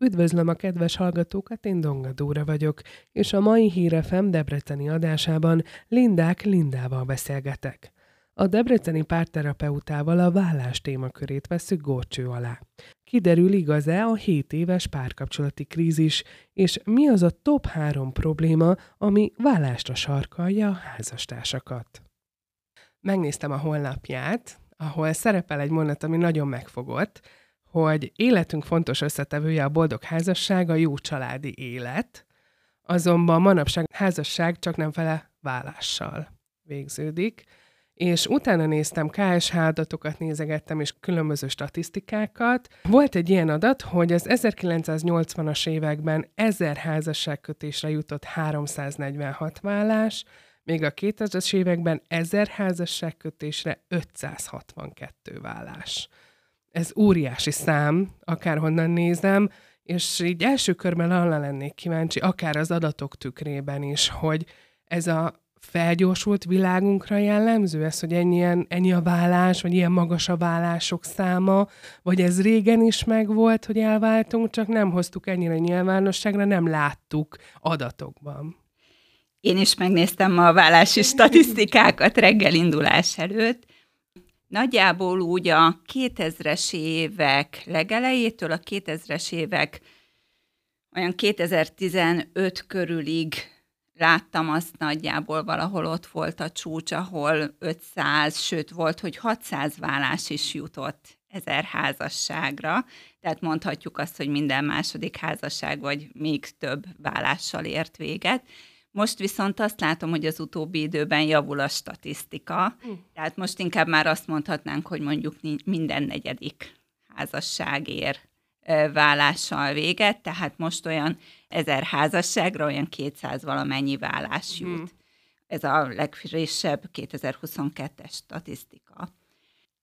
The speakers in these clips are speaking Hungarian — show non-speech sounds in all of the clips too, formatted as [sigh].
Üdvözlöm a kedves hallgatókat, én Donga Dóra vagyok, és a mai Hírefem Debreceni adásában Lindák Lindával beszélgetek. A debreceni párterapeutával a vállás témakörét veszük górcső alá. Kiderül igaz-e a 7 éves párkapcsolati krízis, és mi az a top 3 probléma, ami vállásra sarkalja a házastársakat. Megnéztem a honlapját, ahol szerepel egy mondat, ami nagyon megfogott, hogy életünk fontos összetevője a boldog házasság, a jó családi élet, azonban manapság házasság csak nem fele vállással végződik, és utána néztem KSH adatokat, nézegettem, és különböző statisztikákat. Volt egy ilyen adat, hogy az 1980-as években 1000 házasságkötésre jutott 346 vállás, még a 2000-es években 1000 házasságkötésre 562 vállás ez óriási szám, akárhonnan nézem, és így első körben arra lennék kíváncsi, akár az adatok tükrében is, hogy ez a felgyorsult világunkra jellemző, ez, hogy ennyien, ennyi a vállás, vagy ilyen magas a vállások száma, vagy ez régen is megvolt, hogy elváltunk, csak nem hoztuk ennyire nyilvánosságra, nem láttuk adatokban. Én is megnéztem a vállási statisztikákat reggel indulás előtt, Nagyjából úgy a 2000-es évek legelejétől a 2000-es évek olyan 2015 körülig láttam azt nagyjából valahol ott volt a csúcs, ahol 500, sőt volt, hogy 600 vállás is jutott ezer házasságra, tehát mondhatjuk azt, hogy minden második házasság vagy még több vállással ért véget. Most viszont azt látom, hogy az utóbbi időben javul a statisztika, hm. tehát most inkább már azt mondhatnánk, hogy mondjuk minden negyedik házasság ér vállással véget, tehát most olyan ezer házasságra olyan 200 valamennyi vállás jut. Hm. Ez a legfrissebb 2022-es statisztika.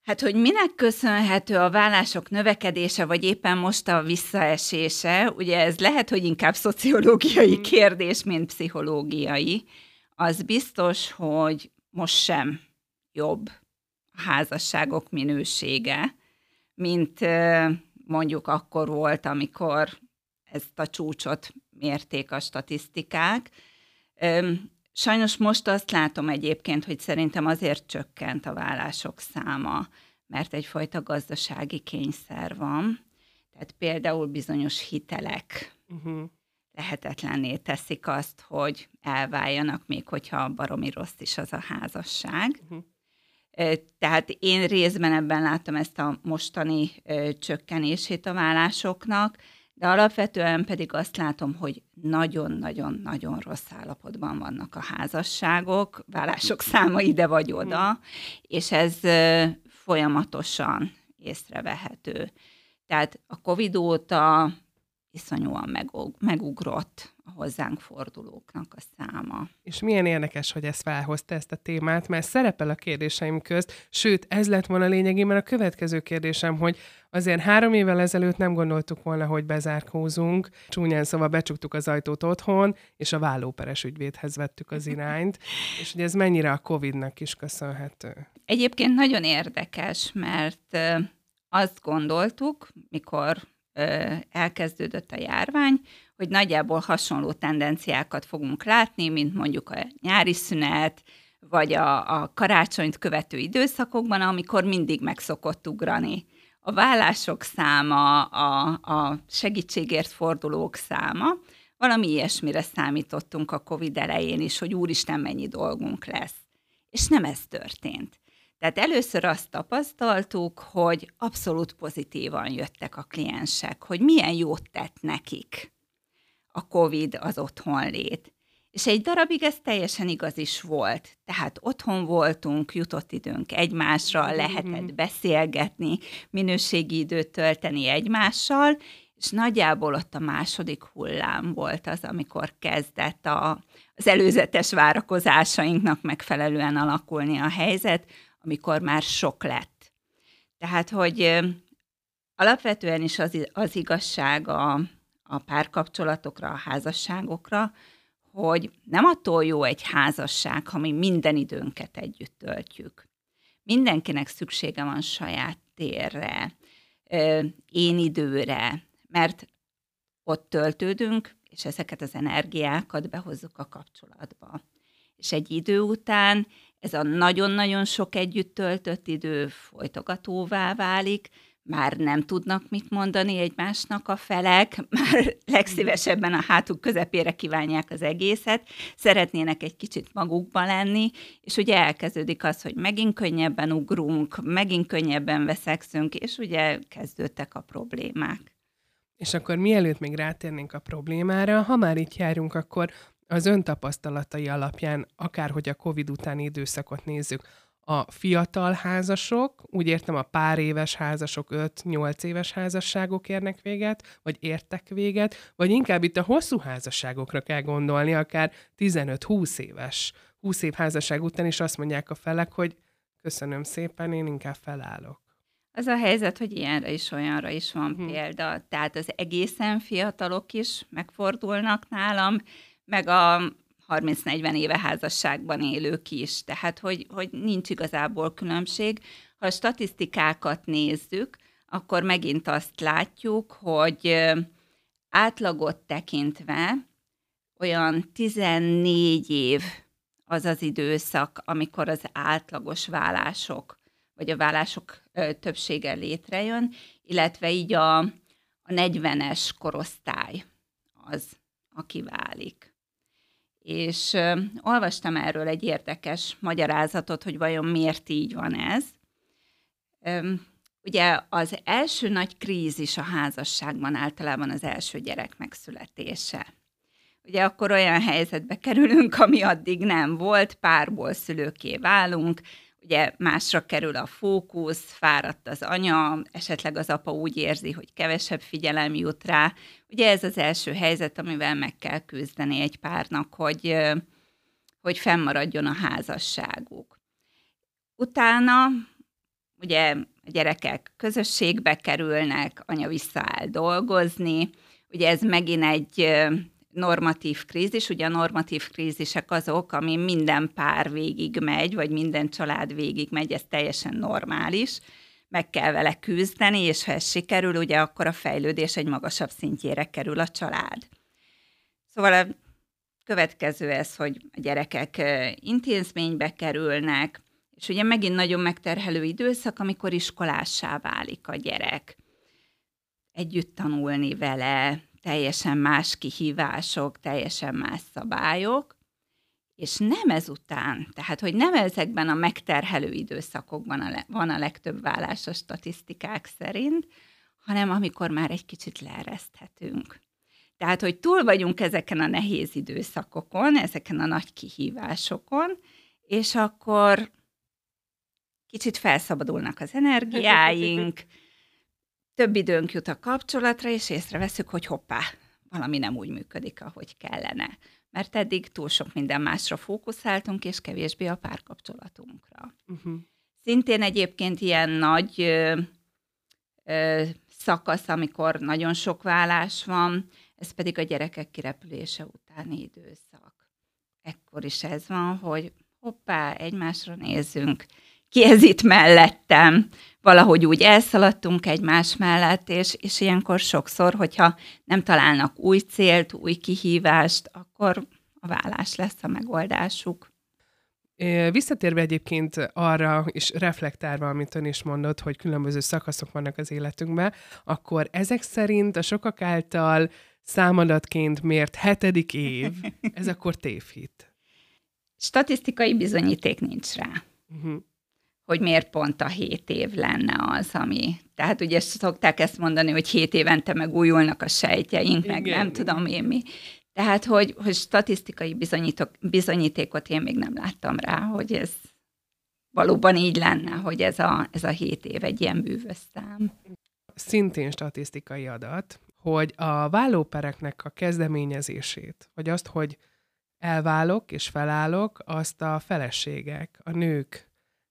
Hát, hogy minek köszönhető a vállások növekedése, vagy éppen most a visszaesése, ugye ez lehet, hogy inkább szociológiai mm. kérdés, mint pszichológiai. Az biztos, hogy most sem jobb a házasságok minősége, mint mondjuk akkor volt, amikor ezt a csúcsot mérték a statisztikák. Sajnos most azt látom egyébként, hogy szerintem azért csökkent a vállások száma, mert egyfajta gazdasági kényszer van. Tehát például bizonyos hitelek uh-huh. lehetetlenné teszik azt, hogy elváljanak, még hogyha baromi rossz is az a házasság. Uh-huh. Tehát én részben ebben látom ezt a mostani csökkenését a vállásoknak, de alapvetően pedig azt látom, hogy nagyon-nagyon-nagyon rossz állapotban vannak a házasságok, vállások száma ide vagy oda, hmm. és ez folyamatosan észrevehető. Tehát a COVID óta iszonyúan megugrott a hozzánk fordulóknak a száma. És milyen érdekes, hogy ezt felhozta ezt a témát, mert szerepel a kérdéseim közt, sőt, ez lett volna lényegében a következő kérdésem, hogy azért három évvel ezelőtt nem gondoltuk volna, hogy bezárkózunk, csúnyán szóval becsuktuk az ajtót otthon, és a vállóperes ügyvédhez vettük az irányt, [laughs] és hogy ez mennyire a Covid-nak is köszönhető. Egyébként nagyon érdekes, mert azt gondoltuk, mikor elkezdődött a járvány, hogy nagyjából hasonló tendenciákat fogunk látni, mint mondjuk a nyári szünet, vagy a, a karácsonyt követő időszakokban, amikor mindig meg szokott ugrani. A vállások száma, a, a segítségért fordulók száma, valami ilyesmire számítottunk a COVID elején is, hogy úristen, mennyi dolgunk lesz. És nem ez történt. Tehát először azt tapasztaltuk, hogy abszolút pozitívan jöttek a kliensek, hogy milyen jót tett nekik a COVID az otthonlét. És egy darabig ez teljesen igaz is volt. Tehát otthon voltunk, jutott időnk egymásra, mm-hmm. lehetett beszélgetni, minőségi időt tölteni egymással, és nagyjából ott a második hullám volt az, amikor kezdett a, az előzetes várakozásainknak megfelelően alakulni a helyzet, amikor már sok lett. Tehát, hogy alapvetően is az, az igazság a, a párkapcsolatokra, a házasságokra, hogy nem attól jó egy házasság, ha mi minden időnket együtt töltjük. Mindenkinek szüksége van saját térre, én időre, mert ott töltődünk, és ezeket az energiákat behozzuk a kapcsolatba. És egy idő után ez a nagyon-nagyon sok együtt töltött idő folytogatóvá válik, már nem tudnak mit mondani egymásnak a felek, [laughs] már legszívesebben a hátuk közepére kívánják az egészet, szeretnének egy kicsit magukban lenni, és ugye elkezdődik az, hogy megint könnyebben ugrunk, megint könnyebben veszekszünk, és ugye kezdődtek a problémák. És akkor mielőtt még rátérnénk a problémára, ha már itt járunk, akkor az ön tapasztalatai alapján, akárhogy a COVID utáni időszakot nézzük, a fiatal házasok, úgy értem a pár éves házasok, 5-8 éves házasságok érnek véget, vagy értek véget, vagy inkább itt a hosszú házasságokra kell gondolni, akár 15-20 éves, 20 év házasság után is azt mondják a felek, hogy köszönöm szépen, én inkább felállok. Az a helyzet, hogy ilyenre is, olyanra is van hmm. példa. Tehát az egészen fiatalok is megfordulnak nálam, meg a 30-40 éve házasságban élők is. Tehát, hogy, hogy nincs igazából különbség. Ha a statisztikákat nézzük, akkor megint azt látjuk, hogy átlagot tekintve olyan 14 év az az időszak, amikor az átlagos vállások, vagy a vállások többsége létrejön, illetve így a, a 40-es korosztály az, aki válik és olvastam erről egy érdekes magyarázatot, hogy vajon miért így van ez. Ugye az első nagy krízis a házasságban általában az első gyerek megszületése. Ugye akkor olyan helyzetbe kerülünk, ami addig nem volt, párból szülőké válunk, ugye másra kerül a fókusz, fáradt az anya, esetleg az apa úgy érzi, hogy kevesebb figyelem jut rá. Ugye ez az első helyzet, amivel meg kell küzdeni egy párnak, hogy, hogy fennmaradjon a házasságuk. Utána ugye a gyerekek közösségbe kerülnek, anya visszaáll dolgozni, ugye ez megint egy normatív krízis. Ugye a normatív krízisek azok, ami minden pár végig megy, vagy minden család végig megy, ez teljesen normális. Meg kell vele küzdeni, és ha ez sikerül, ugye akkor a fejlődés egy magasabb szintjére kerül a család. Szóval a következő ez, hogy a gyerekek intézménybe kerülnek, és ugye megint nagyon megterhelő időszak, amikor iskolássá válik a gyerek. Együtt tanulni vele, teljesen más kihívások, teljesen más szabályok, és nem ezután, tehát hogy nem ezekben a megterhelő időszakokban a le, van a legtöbb vállás a statisztikák szerint, hanem amikor már egy kicsit leereszthetünk. Tehát, hogy túl vagyunk ezeken a nehéz időszakokon, ezeken a nagy kihívásokon, és akkor kicsit felszabadulnak az energiáink, több időnk jut a kapcsolatra, és észreveszünk, hogy hoppá, valami nem úgy működik, ahogy kellene. Mert eddig túl sok minden másra fókuszáltunk, és kevésbé a párkapcsolatunkra. Uh-huh. Szintén egyébként ilyen nagy ö, ö, szakasz, amikor nagyon sok vállás van, ez pedig a gyerekek kirepülése utáni időszak. Ekkor is ez van, hogy hoppá, egymásra nézünk, ki ez itt mellettem, valahogy úgy elszaladtunk egymás mellett, és, és ilyenkor sokszor, hogyha nem találnak új célt, új kihívást, akkor a vállás lesz a megoldásuk. Visszatérve egyébként arra, és reflektálva, amit ön is mondott, hogy különböző szakaszok vannak az életünkben, akkor ezek szerint a sokak által számadatként mért hetedik év, [laughs] ez akkor tévhit. Statisztikai bizonyíték nincs rá. Uh-huh hogy miért pont a hét év lenne az, ami... Tehát ugye szokták ezt mondani, hogy hét évente megújulnak a sejtjeink, igen, meg nem tudom én mi. Tehát, hogy, hogy statisztikai bizonyítékot én még nem láttam rá, hogy ez valóban így lenne, hogy ez a, ez a hét év egy ilyen bűvös szám. Szintén statisztikai adat, hogy a vállópereknek a kezdeményezését, vagy azt, hogy elválok és felállok, azt a feleségek, a nők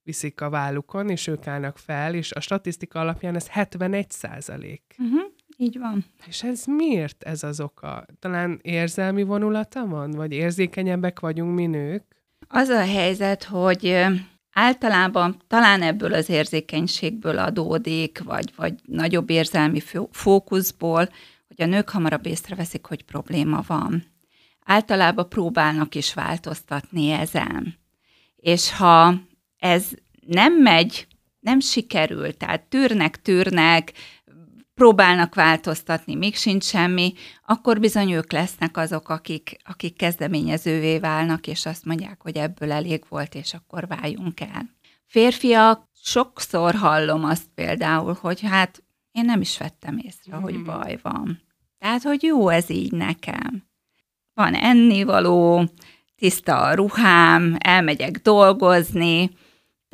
viszik a vállukon, és ők állnak fel, és a statisztika alapján ez 71 százalék. Uh-huh, így van. És ez miért ez az oka? Talán érzelmi vonulata van, vagy érzékenyebbek vagyunk mi nők? Az a helyzet, hogy általában talán ebből az érzékenységből adódik, vagy, vagy nagyobb érzelmi fókuszból, hogy a nők hamarabb észreveszik, hogy probléma van. Általában próbálnak is változtatni ezen. És ha ez nem megy, nem sikerül, tehát tűrnek, tűrnek, próbálnak változtatni, még sincs semmi, akkor bizony ők lesznek azok, akik, akik kezdeményezővé válnak, és azt mondják, hogy ebből elég volt, és akkor váljunk el. Férfiak, sokszor hallom azt például, hogy hát én nem is vettem észre, mm. hogy hmm. baj van. Tehát, hogy jó ez így nekem. Van ennivaló, tiszta a ruhám, elmegyek dolgozni,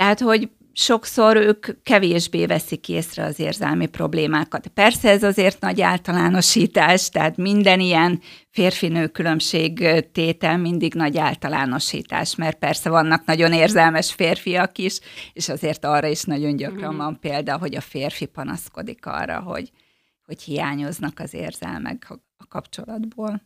tehát, hogy sokszor ők kevésbé veszik észre az érzelmi problémákat. Persze ez azért nagy általánosítás, tehát minden ilyen férfinő különbség tétel mindig nagy általánosítás, mert persze vannak nagyon érzelmes férfiak is, és azért arra is nagyon gyakran van példa, hogy a férfi panaszkodik arra, hogy, hogy hiányoznak az érzelmek a kapcsolatból.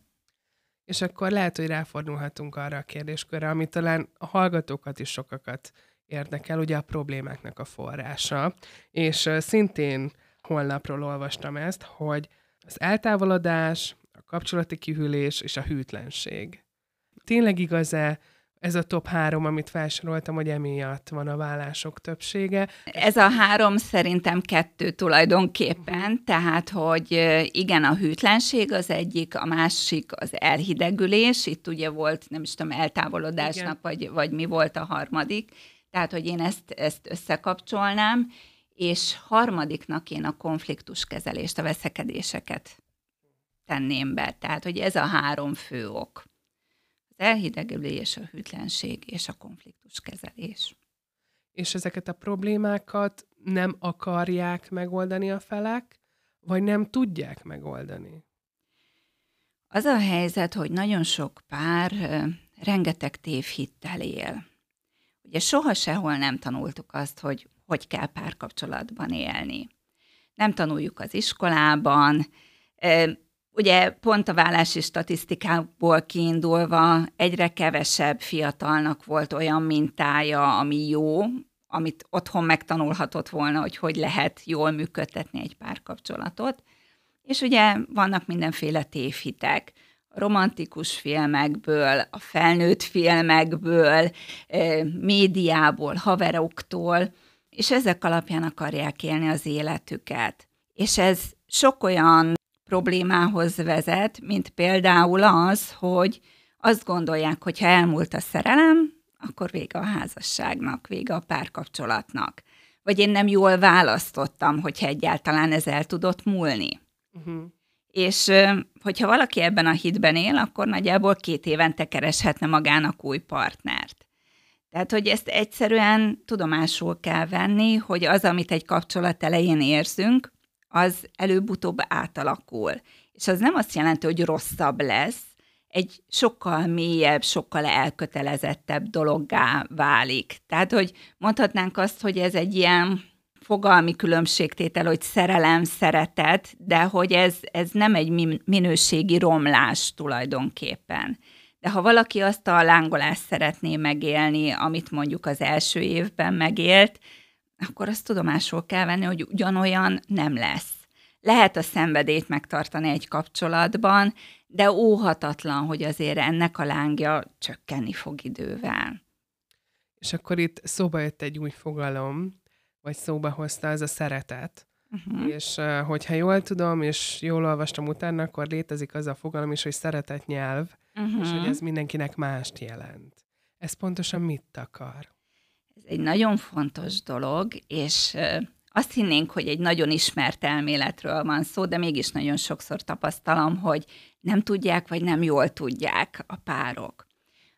És akkor lehet, hogy ráfordulhatunk arra a kérdéskörre, ami talán a hallgatókat is sokakat érdekel, ugye a problémáknak a forrása. És szintén holnapról olvastam ezt, hogy az eltávolodás, a kapcsolati kihűlés és a hűtlenség. Tényleg igaz-e ez a top három, amit felsoroltam, hogy emiatt van a vállások többsége. Ez a három szerintem kettő tulajdonképpen, uh-huh. tehát, hogy igen, a hűtlenség az egyik, a másik az elhidegülés, itt ugye volt, nem is tudom, eltávolodásnak, vagy, vagy mi volt a harmadik, tehát, hogy én ezt, ezt összekapcsolnám, és harmadiknak én a konfliktuskezelést, a veszekedéseket tenném be. Tehát, hogy ez a három fő ok. Az elhidegülés, a hűtlenség és a konfliktuskezelés. És ezeket a problémákat nem akarják megoldani a felek, vagy nem tudják megoldani? Az a helyzet, hogy nagyon sok pár rengeteg tévhittel él. Ugye soha sehol nem tanultuk azt, hogy hogy kell párkapcsolatban élni. Nem tanuljuk az iskolában, Ugye pont a vállási statisztikából kiindulva egyre kevesebb fiatalnak volt olyan mintája, ami jó, amit otthon megtanulhatott volna, hogy hogy lehet jól működtetni egy párkapcsolatot. És ugye vannak mindenféle tévhitek romantikus filmekből, a felnőtt filmekből, médiából, haveroktól, és ezek alapján akarják élni az életüket. És ez sok olyan problémához vezet, mint például az, hogy azt gondolják, hogy ha elmúlt a szerelem, akkor vége a házasságnak, vége a párkapcsolatnak. Vagy én nem jól választottam, hogyha egyáltalán ez el tudott múlni. Uh-huh. És hogyha valaki ebben a hitben él, akkor nagyjából két évente kereshetne magának új partnert. Tehát, hogy ezt egyszerűen tudomásul kell venni, hogy az, amit egy kapcsolat elején érzünk, az előbb-utóbb átalakul. És az nem azt jelenti, hogy rosszabb lesz, egy sokkal mélyebb, sokkal elkötelezettebb dologgá válik. Tehát, hogy mondhatnánk azt, hogy ez egy ilyen fogalmi különbségtétel, hogy szerelem, szeretet, de hogy ez, ez nem egy minőségi romlás tulajdonképpen. De ha valaki azt a lángolást szeretné megélni, amit mondjuk az első évben megélt, akkor azt tudomásul kell venni, hogy ugyanolyan nem lesz. Lehet a szenvedét megtartani egy kapcsolatban, de óhatatlan, hogy azért ennek a lángja csökkenni fog idővel. És akkor itt szóba jött egy új fogalom, vagy szóba hozta, ez a szeretet. Uh-huh. És hogyha jól tudom, és jól olvastam utána, akkor létezik az a fogalom is, hogy szeretet nyelv, uh-huh. és hogy ez mindenkinek mást jelent. Ez pontosan mit akar? Ez egy nagyon fontos dolog, és azt hinnénk, hogy egy nagyon ismert elméletről van szó, de mégis nagyon sokszor tapasztalom, hogy nem tudják, vagy nem jól tudják a párok.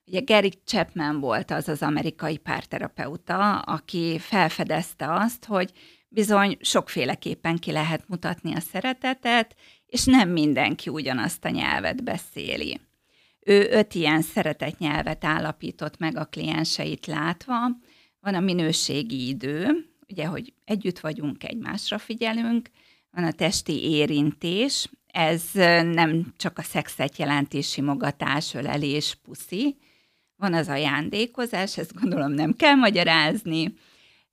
Ugye Gary Chapman volt az az amerikai párterapeuta, aki felfedezte azt, hogy bizony sokféleképpen ki lehet mutatni a szeretetet, és nem mindenki ugyanazt a nyelvet beszéli. Ő öt ilyen szeretetnyelvet állapított meg a klienseit látva. Van a minőségi idő, ugye, hogy együtt vagyunk, egymásra figyelünk, van a testi érintés, ez nem csak a szexet jelenti, simogatás, ölelés, puszi, van az ajándékozás, ezt gondolom nem kell magyarázni,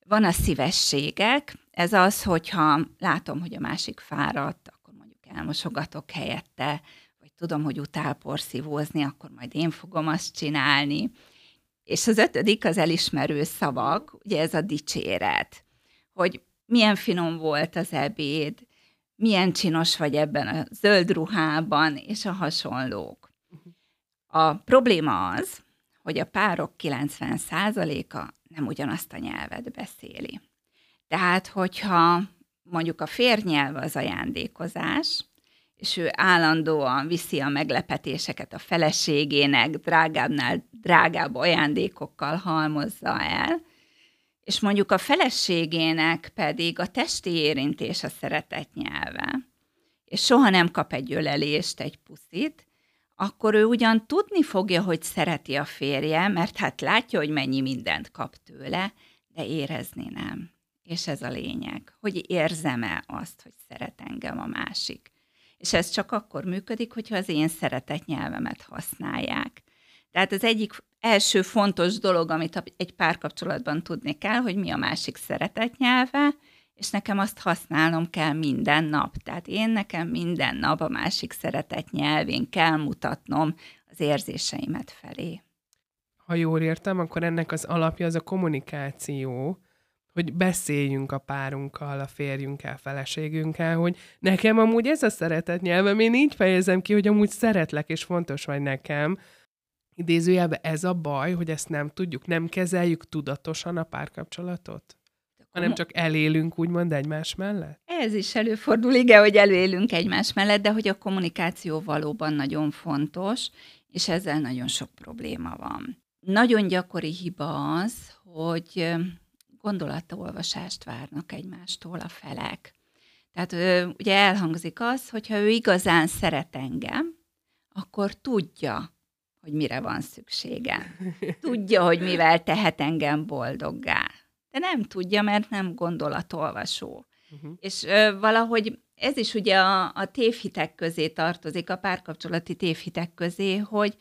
van a szívességek, ez az, hogyha látom, hogy a másik fáradt, akkor mondjuk elmosogatok helyette, vagy tudom, hogy utál porszívózni, akkor majd én fogom azt csinálni. És az ötödik az elismerő szavak, ugye ez a dicséret, hogy milyen finom volt az ebéd, milyen csinos vagy ebben a zöld ruhában, és a hasonlók. A probléma az, hogy a párok 90%-a nem ugyanazt a nyelvet beszéli. Tehát, hogyha mondjuk a férnyelv az ajándékozás, és ő állandóan viszi a meglepetéseket a feleségének, drágábbnál drágább ajándékokkal halmozza el, és mondjuk a feleségének pedig a testi érintés a szeretet nyelve, és soha nem kap egy ölelést, egy puszit, akkor ő ugyan tudni fogja, hogy szereti a férje, mert hát látja, hogy mennyi mindent kap tőle, de érezni nem. És ez a lényeg, hogy érzem-e azt, hogy szeret engem a másik. És ez csak akkor működik, hogyha az én szeretetnyelvemet használják. Tehát az egyik első fontos dolog, amit egy párkapcsolatban tudni kell, hogy mi a másik szeretetnyelve, és nekem azt használnom kell minden nap. Tehát én nekem minden nap a másik szeretet nyelvén kell mutatnom az érzéseimet felé. Ha jól értem, akkor ennek az alapja az a kommunikáció, hogy beszéljünk a párunkkal, a férjünkkel, feleségünkkel, hogy nekem amúgy ez a szeretet nyelvem, én így fejezem ki, hogy amúgy szeretlek, és fontos vagy nekem. Idézőjelben ez a baj, hogy ezt nem tudjuk, nem kezeljük tudatosan a párkapcsolatot? Hanem csak elélünk úgymond egymás mellett? Ez is előfordul, igen, hogy elélünk egymás mellett, de hogy a kommunikáció valóban nagyon fontos, és ezzel nagyon sok probléma van. Nagyon gyakori hiba az, hogy gondolatolvasást várnak egymástól a felek. Tehát ugye elhangzik az, hogyha ő igazán szeret engem, akkor tudja, hogy mire van szüksége. Tudja, hogy mivel tehet engem boldoggá de nem tudja, mert nem gondolatolvasó. Uh-huh. És ö, valahogy ez is ugye a, a tévhitek közé tartozik, a párkapcsolati tévhitek közé, hogy,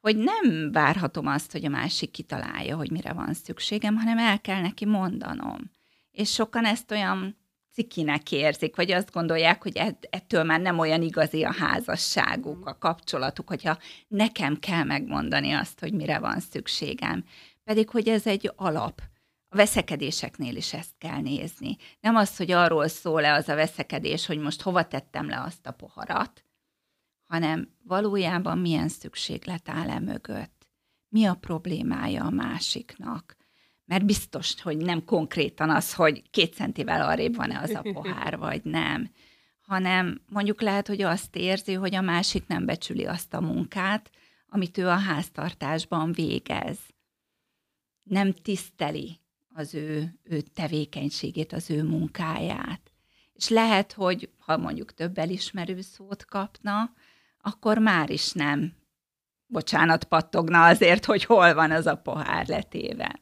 hogy nem várhatom azt, hogy a másik kitalálja, hogy mire van szükségem, hanem el kell neki mondanom. És sokan ezt olyan cikinek érzik, vagy azt gondolják, hogy ettől már nem olyan igazi a házasságuk, a kapcsolatuk, hogyha nekem kell megmondani azt, hogy mire van szükségem. Pedig, hogy ez egy alap a veszekedéseknél is ezt kell nézni. Nem az, hogy arról szól-e az a veszekedés, hogy most hova tettem le azt a poharat, hanem valójában milyen szükséglet áll e mögött. Mi a problémája a másiknak? Mert biztos, hogy nem konkrétan az, hogy két centivel arrébb van-e az a pohár, vagy nem, hanem mondjuk lehet, hogy azt érzi, hogy a másik nem becsüli azt a munkát, amit ő a háztartásban végez. Nem tiszteli az ő, ő tevékenységét, az ő munkáját. És lehet, hogy ha mondjuk több elismerő szót kapna, akkor már is nem bocsánat pattogna azért, hogy hol van az a pohár letéve.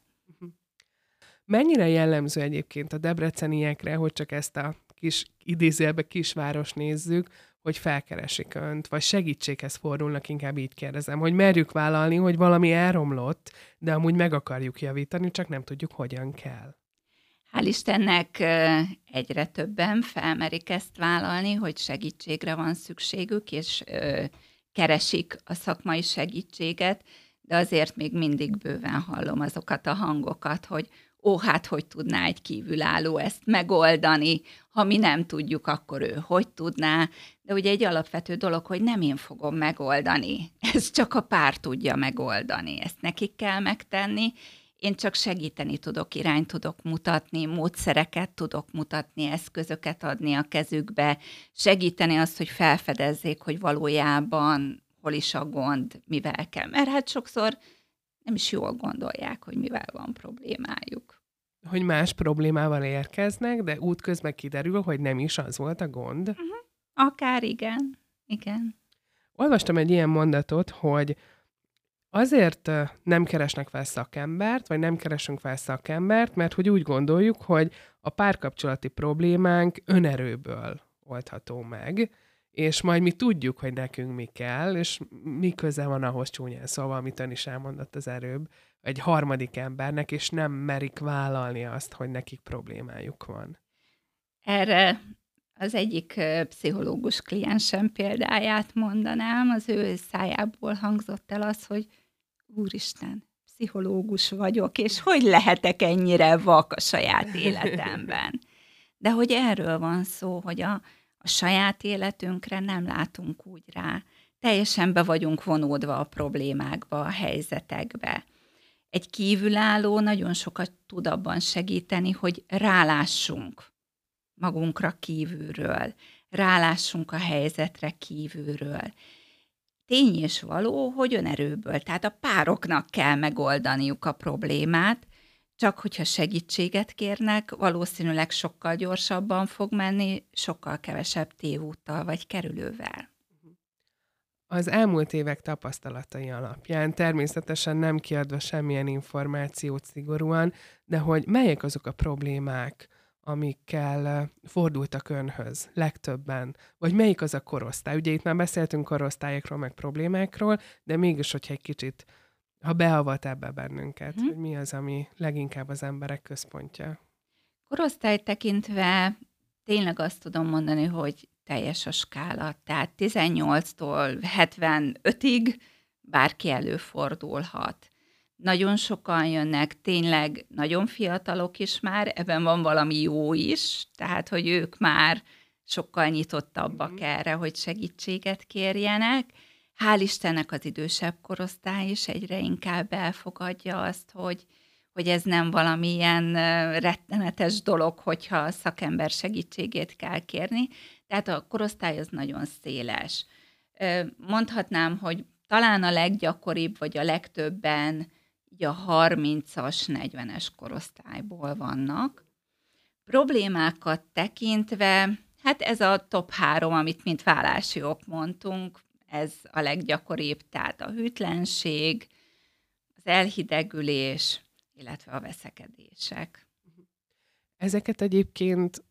Mennyire jellemző egyébként a debreceniekre, hogy csak ezt a kis idézőjelbe kisváros nézzük, hogy felkeresik önt, vagy segítséghez fordulnak, inkább így kérdezem, hogy merjük vállalni, hogy valami elromlott, de amúgy meg akarjuk javítani, csak nem tudjuk, hogyan kell. Hál' Istennek egyre többen felmerik ezt vállalni, hogy segítségre van szükségük, és keresik a szakmai segítséget, de azért még mindig bőven hallom azokat a hangokat, hogy ó, hát hogy tudná egy kívülálló ezt megoldani, ha mi nem tudjuk, akkor ő hogy tudná. De ugye egy alapvető dolog, hogy nem én fogom megoldani, [laughs] ez csak a pár tudja megoldani, ezt nekik kell megtenni, én csak segíteni tudok, irányt tudok mutatni, módszereket tudok mutatni, eszközöket adni a kezükbe, segíteni azt, hogy felfedezzék, hogy valójában hol is a gond, mivel kell. Mert hát sokszor nem is jól gondolják, hogy mivel van problémájuk. Hogy más problémával érkeznek, de útközben kiderül, hogy nem is az volt a gond. Uh-huh. Akár igen, igen. Olvastam egy ilyen mondatot, hogy azért nem keresnek fel szakembert, vagy nem keresünk fel szakembert, mert hogy úgy gondoljuk, hogy a párkapcsolati problémánk önerőből oldható meg, és majd mi tudjuk, hogy nekünk mi kell, és mi köze van ahhoz csúnyán szóval, amit ön is elmondott az erőbb, egy harmadik embernek, és nem merik vállalni azt, hogy nekik problémájuk van. Erre Az egyik pszichológus kliensem példáját mondanám, az ő szájából hangzott el az, hogy úristen, pszichológus vagyok, és hogy lehetek ennyire vak a saját életemben. De hogy erről van szó, hogy a, a saját életünkre nem látunk úgy rá. Teljesen be vagyunk vonódva a problémákba, a helyzetekbe. Egy kívülálló nagyon sokat tud abban segíteni, hogy rálássunk magunkra kívülről, rálássunk a helyzetre kívülről. Tény és való, hogy önerőből, tehát a pároknak kell megoldaniuk a problémát, csak hogyha segítséget kérnek, valószínűleg sokkal gyorsabban fog menni, sokkal kevesebb tévúttal vagy kerülővel. Az elmúlt évek tapasztalatai alapján, természetesen nem kiadva semmilyen információt szigorúan, de hogy melyek azok a problémák, amikkel fordultak önhöz legtöbben? Vagy melyik az a korosztály? Ugye itt már beszéltünk korosztályokról, meg problémákról, de mégis, hogyha egy kicsit, ha beavat ebbe bennünket, hmm. hogy mi az, ami leginkább az emberek központja? Korosztály tekintve tényleg azt tudom mondani, hogy teljes a skála. Tehát 18-tól 75-ig bárki előfordulhat nagyon sokan jönnek, tényleg nagyon fiatalok is már, ebben van valami jó is, tehát, hogy ők már sokkal nyitottabbak mm-hmm. erre, hogy segítséget kérjenek. Hál' Istennek az idősebb korosztály is egyre inkább elfogadja azt, hogy, hogy ez nem valamilyen rettenetes dolog, hogyha szakember segítségét kell kérni. Tehát a korosztály az nagyon széles. Mondhatnám, hogy talán a leggyakoribb, vagy a legtöbben így a 30-as, 40-es korosztályból vannak. Problémákat tekintve, hát ez a top három, amit mint vállási ok mondtunk, ez a leggyakoribb, tehát a hűtlenség, az elhidegülés, illetve a veszekedések. Ezeket egyébként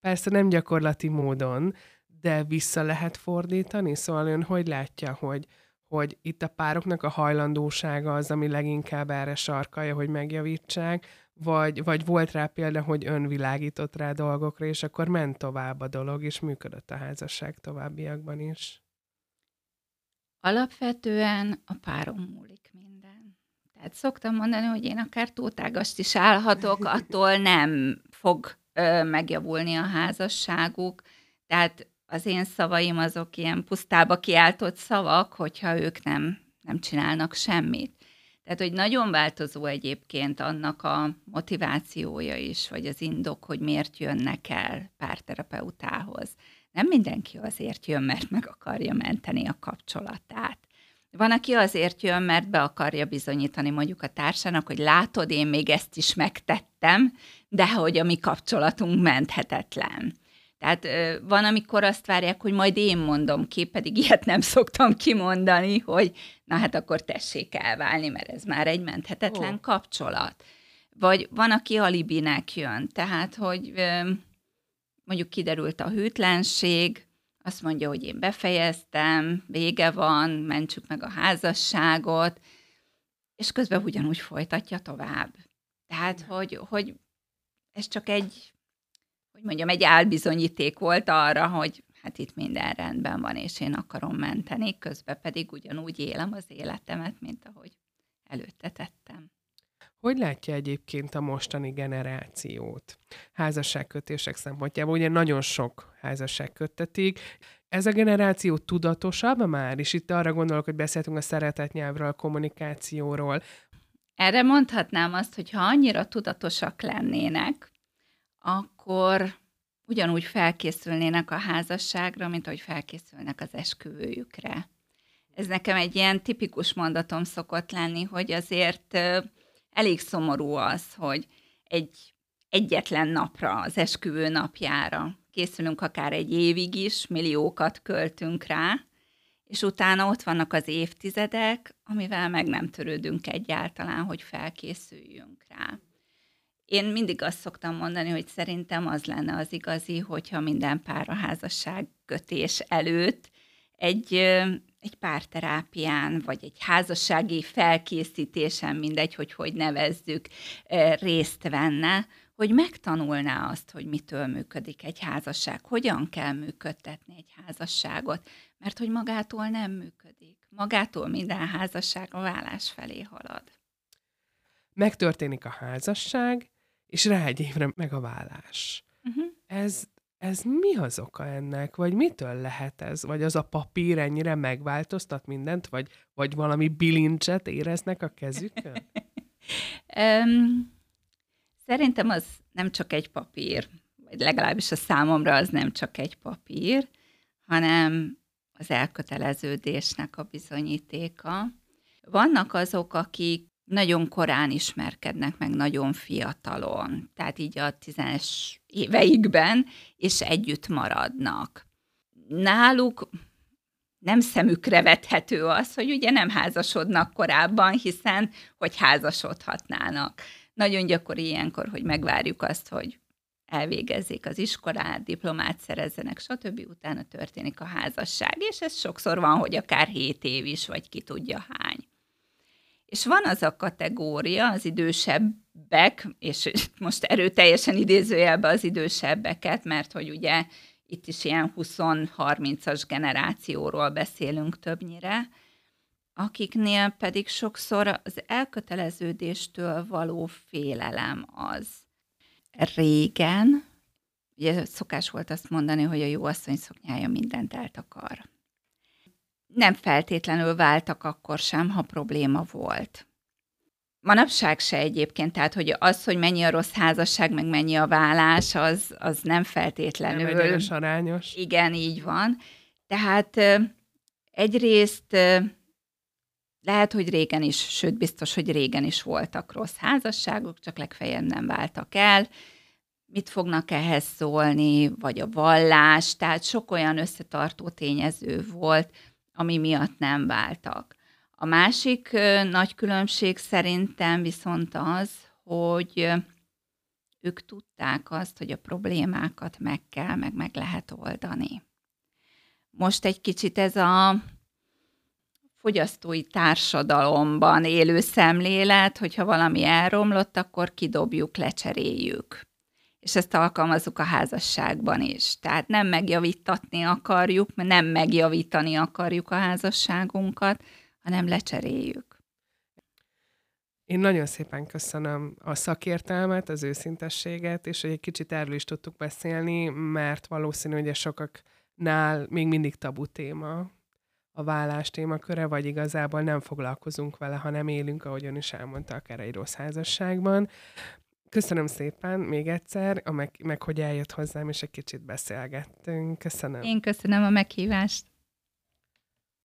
persze nem gyakorlati módon, de vissza lehet fordítani? Szóval ön hogy látja, hogy, hogy itt a pároknak a hajlandósága az, ami leginkább erre sarkalja, hogy megjavítsák, vagy, vagy volt rá példa, hogy ön világított rá dolgokra, és akkor ment tovább a dolog, és működött a házasság továbbiakban is? Alapvetően a párom múlik minden. Tehát szoktam mondani, hogy én akár tótágast is állhatok, [laughs] attól nem fog ö, megjavulni a házasságuk. Tehát az én szavaim azok ilyen pusztába kiáltott szavak, hogyha ők nem, nem csinálnak semmit. Tehát, hogy nagyon változó egyébként annak a motivációja is, vagy az indok, hogy miért jönnek el párterapeutához. Nem mindenki azért jön, mert meg akarja menteni a kapcsolatát. Van, aki azért jön, mert be akarja bizonyítani mondjuk a társának, hogy látod, én még ezt is megtettem, de hogy a mi kapcsolatunk menthetetlen. Tehát van, amikor azt várják, hogy majd én mondom ki, pedig ilyet nem szoktam kimondani, hogy na hát akkor tessék elválni, mert ez már egy menthetetlen oh. kapcsolat. Vagy van, aki alibinek jön, tehát, hogy mondjuk kiderült a hűtlenség, azt mondja, hogy én befejeztem, vége van, mentsük meg a házasságot, és közben ugyanúgy folytatja tovább. Tehát, hogy, hogy ez csak egy hogy mondjam, egy álbizonyíték volt arra, hogy hát itt minden rendben van, és én akarom menteni, közben pedig ugyanúgy élem az életemet, mint ahogy előtte tettem. Hogy látja egyébként a mostani generációt házasságkötések szempontjából? Ugye nagyon sok házasság köttetik. Ez a generáció tudatosabb már? És itt arra gondolok, hogy beszéltünk a szeretetnyelvről, a kommunikációról. Erre mondhatnám azt, hogy ha annyira tudatosak lennének, akkor ugyanúgy felkészülnének a házasságra, mint ahogy felkészülnek az esküvőjükre. Ez nekem egy ilyen tipikus mondatom szokott lenni, hogy azért elég szomorú az, hogy egy egyetlen napra, az esküvő napjára készülünk akár egy évig is, milliókat költünk rá, és utána ott vannak az évtizedek, amivel meg nem törődünk egyáltalán, hogy felkészüljünk rá. Én mindig azt szoktam mondani, hogy szerintem az lenne az igazi, hogyha minden pár a házasság kötés előtt egy, egy párterápián, vagy egy házassági felkészítésen, mindegy, hogy hogy nevezzük, részt venne, hogy megtanulná azt, hogy mitől működik egy házasság, hogyan kell működtetni egy házasságot, mert hogy magától nem működik. Magától minden házasság a vállás felé halad. Megtörténik a házasság, és rá egy évre meg a vállás. Uh-huh. Ez, ez mi az oka ennek? Vagy mitől lehet ez? Vagy az a papír ennyire megváltoztat mindent? Vagy, vagy valami bilincset éreznek a kezükön? [laughs] um, szerintem az nem csak egy papír, vagy legalábbis a számomra az nem csak egy papír, hanem az elköteleződésnek a bizonyítéka. Vannak azok, akik nagyon korán ismerkednek meg, nagyon fiatalon, tehát így a tízes éveikben, és együtt maradnak. Náluk nem szemükre vethető az, hogy ugye nem házasodnak korábban, hiszen hogy házasodhatnának. Nagyon gyakori ilyenkor, hogy megvárjuk azt, hogy elvégezzék az iskolát, diplomát szerezzenek, stb. utána történik a házasság, és ez sokszor van, hogy akár 7 év is, vagy ki tudja hány. És van az a kategória, az idősebbek, és [laughs] most erőteljesen idézőjelbe az idősebbeket, mert hogy ugye itt is ilyen 20-30-as generációról beszélünk többnyire, akiknél pedig sokszor az elköteleződéstől való félelem az. Régen, ugye szokás volt azt mondani, hogy a jó asszony szoknyája mindent eltakar nem feltétlenül váltak akkor sem, ha probléma volt. Manapság se egyébként, tehát hogy az, hogy mennyi a rossz házasság, meg mennyi a vállás, az, az nem feltétlenül... Nem arányos. Igen, így van. Tehát egyrészt lehet, hogy régen is, sőt biztos, hogy régen is voltak rossz házasságok, csak legfeljebb nem váltak el. Mit fognak ehhez szólni, vagy a vallás, tehát sok olyan összetartó tényező volt, ami miatt nem váltak. A másik nagy különbség szerintem viszont az, hogy ők tudták azt, hogy a problémákat meg kell, meg meg lehet oldani. Most egy kicsit ez a fogyasztói társadalomban élő szemlélet, hogyha valami elromlott, akkor kidobjuk, lecseréljük és ezt alkalmazzuk a házasságban is. Tehát nem megjavítatni akarjuk, nem megjavítani akarjuk a házasságunkat, hanem lecseréljük. Én nagyon szépen köszönöm a szakértelmet, az őszintességet, és hogy egy kicsit erről is tudtuk beszélni, mert valószínű, hogy sokaknál még mindig tabu téma a vállás témaköre, vagy igazából nem foglalkozunk vele, hanem élünk, ahogy ön is elmondta, akár egy rossz házasságban. Köszönöm szépen még egyszer, meg, meg hogy eljött hozzám, és egy kicsit beszélgettünk. Köszönöm. Én köszönöm a meghívást.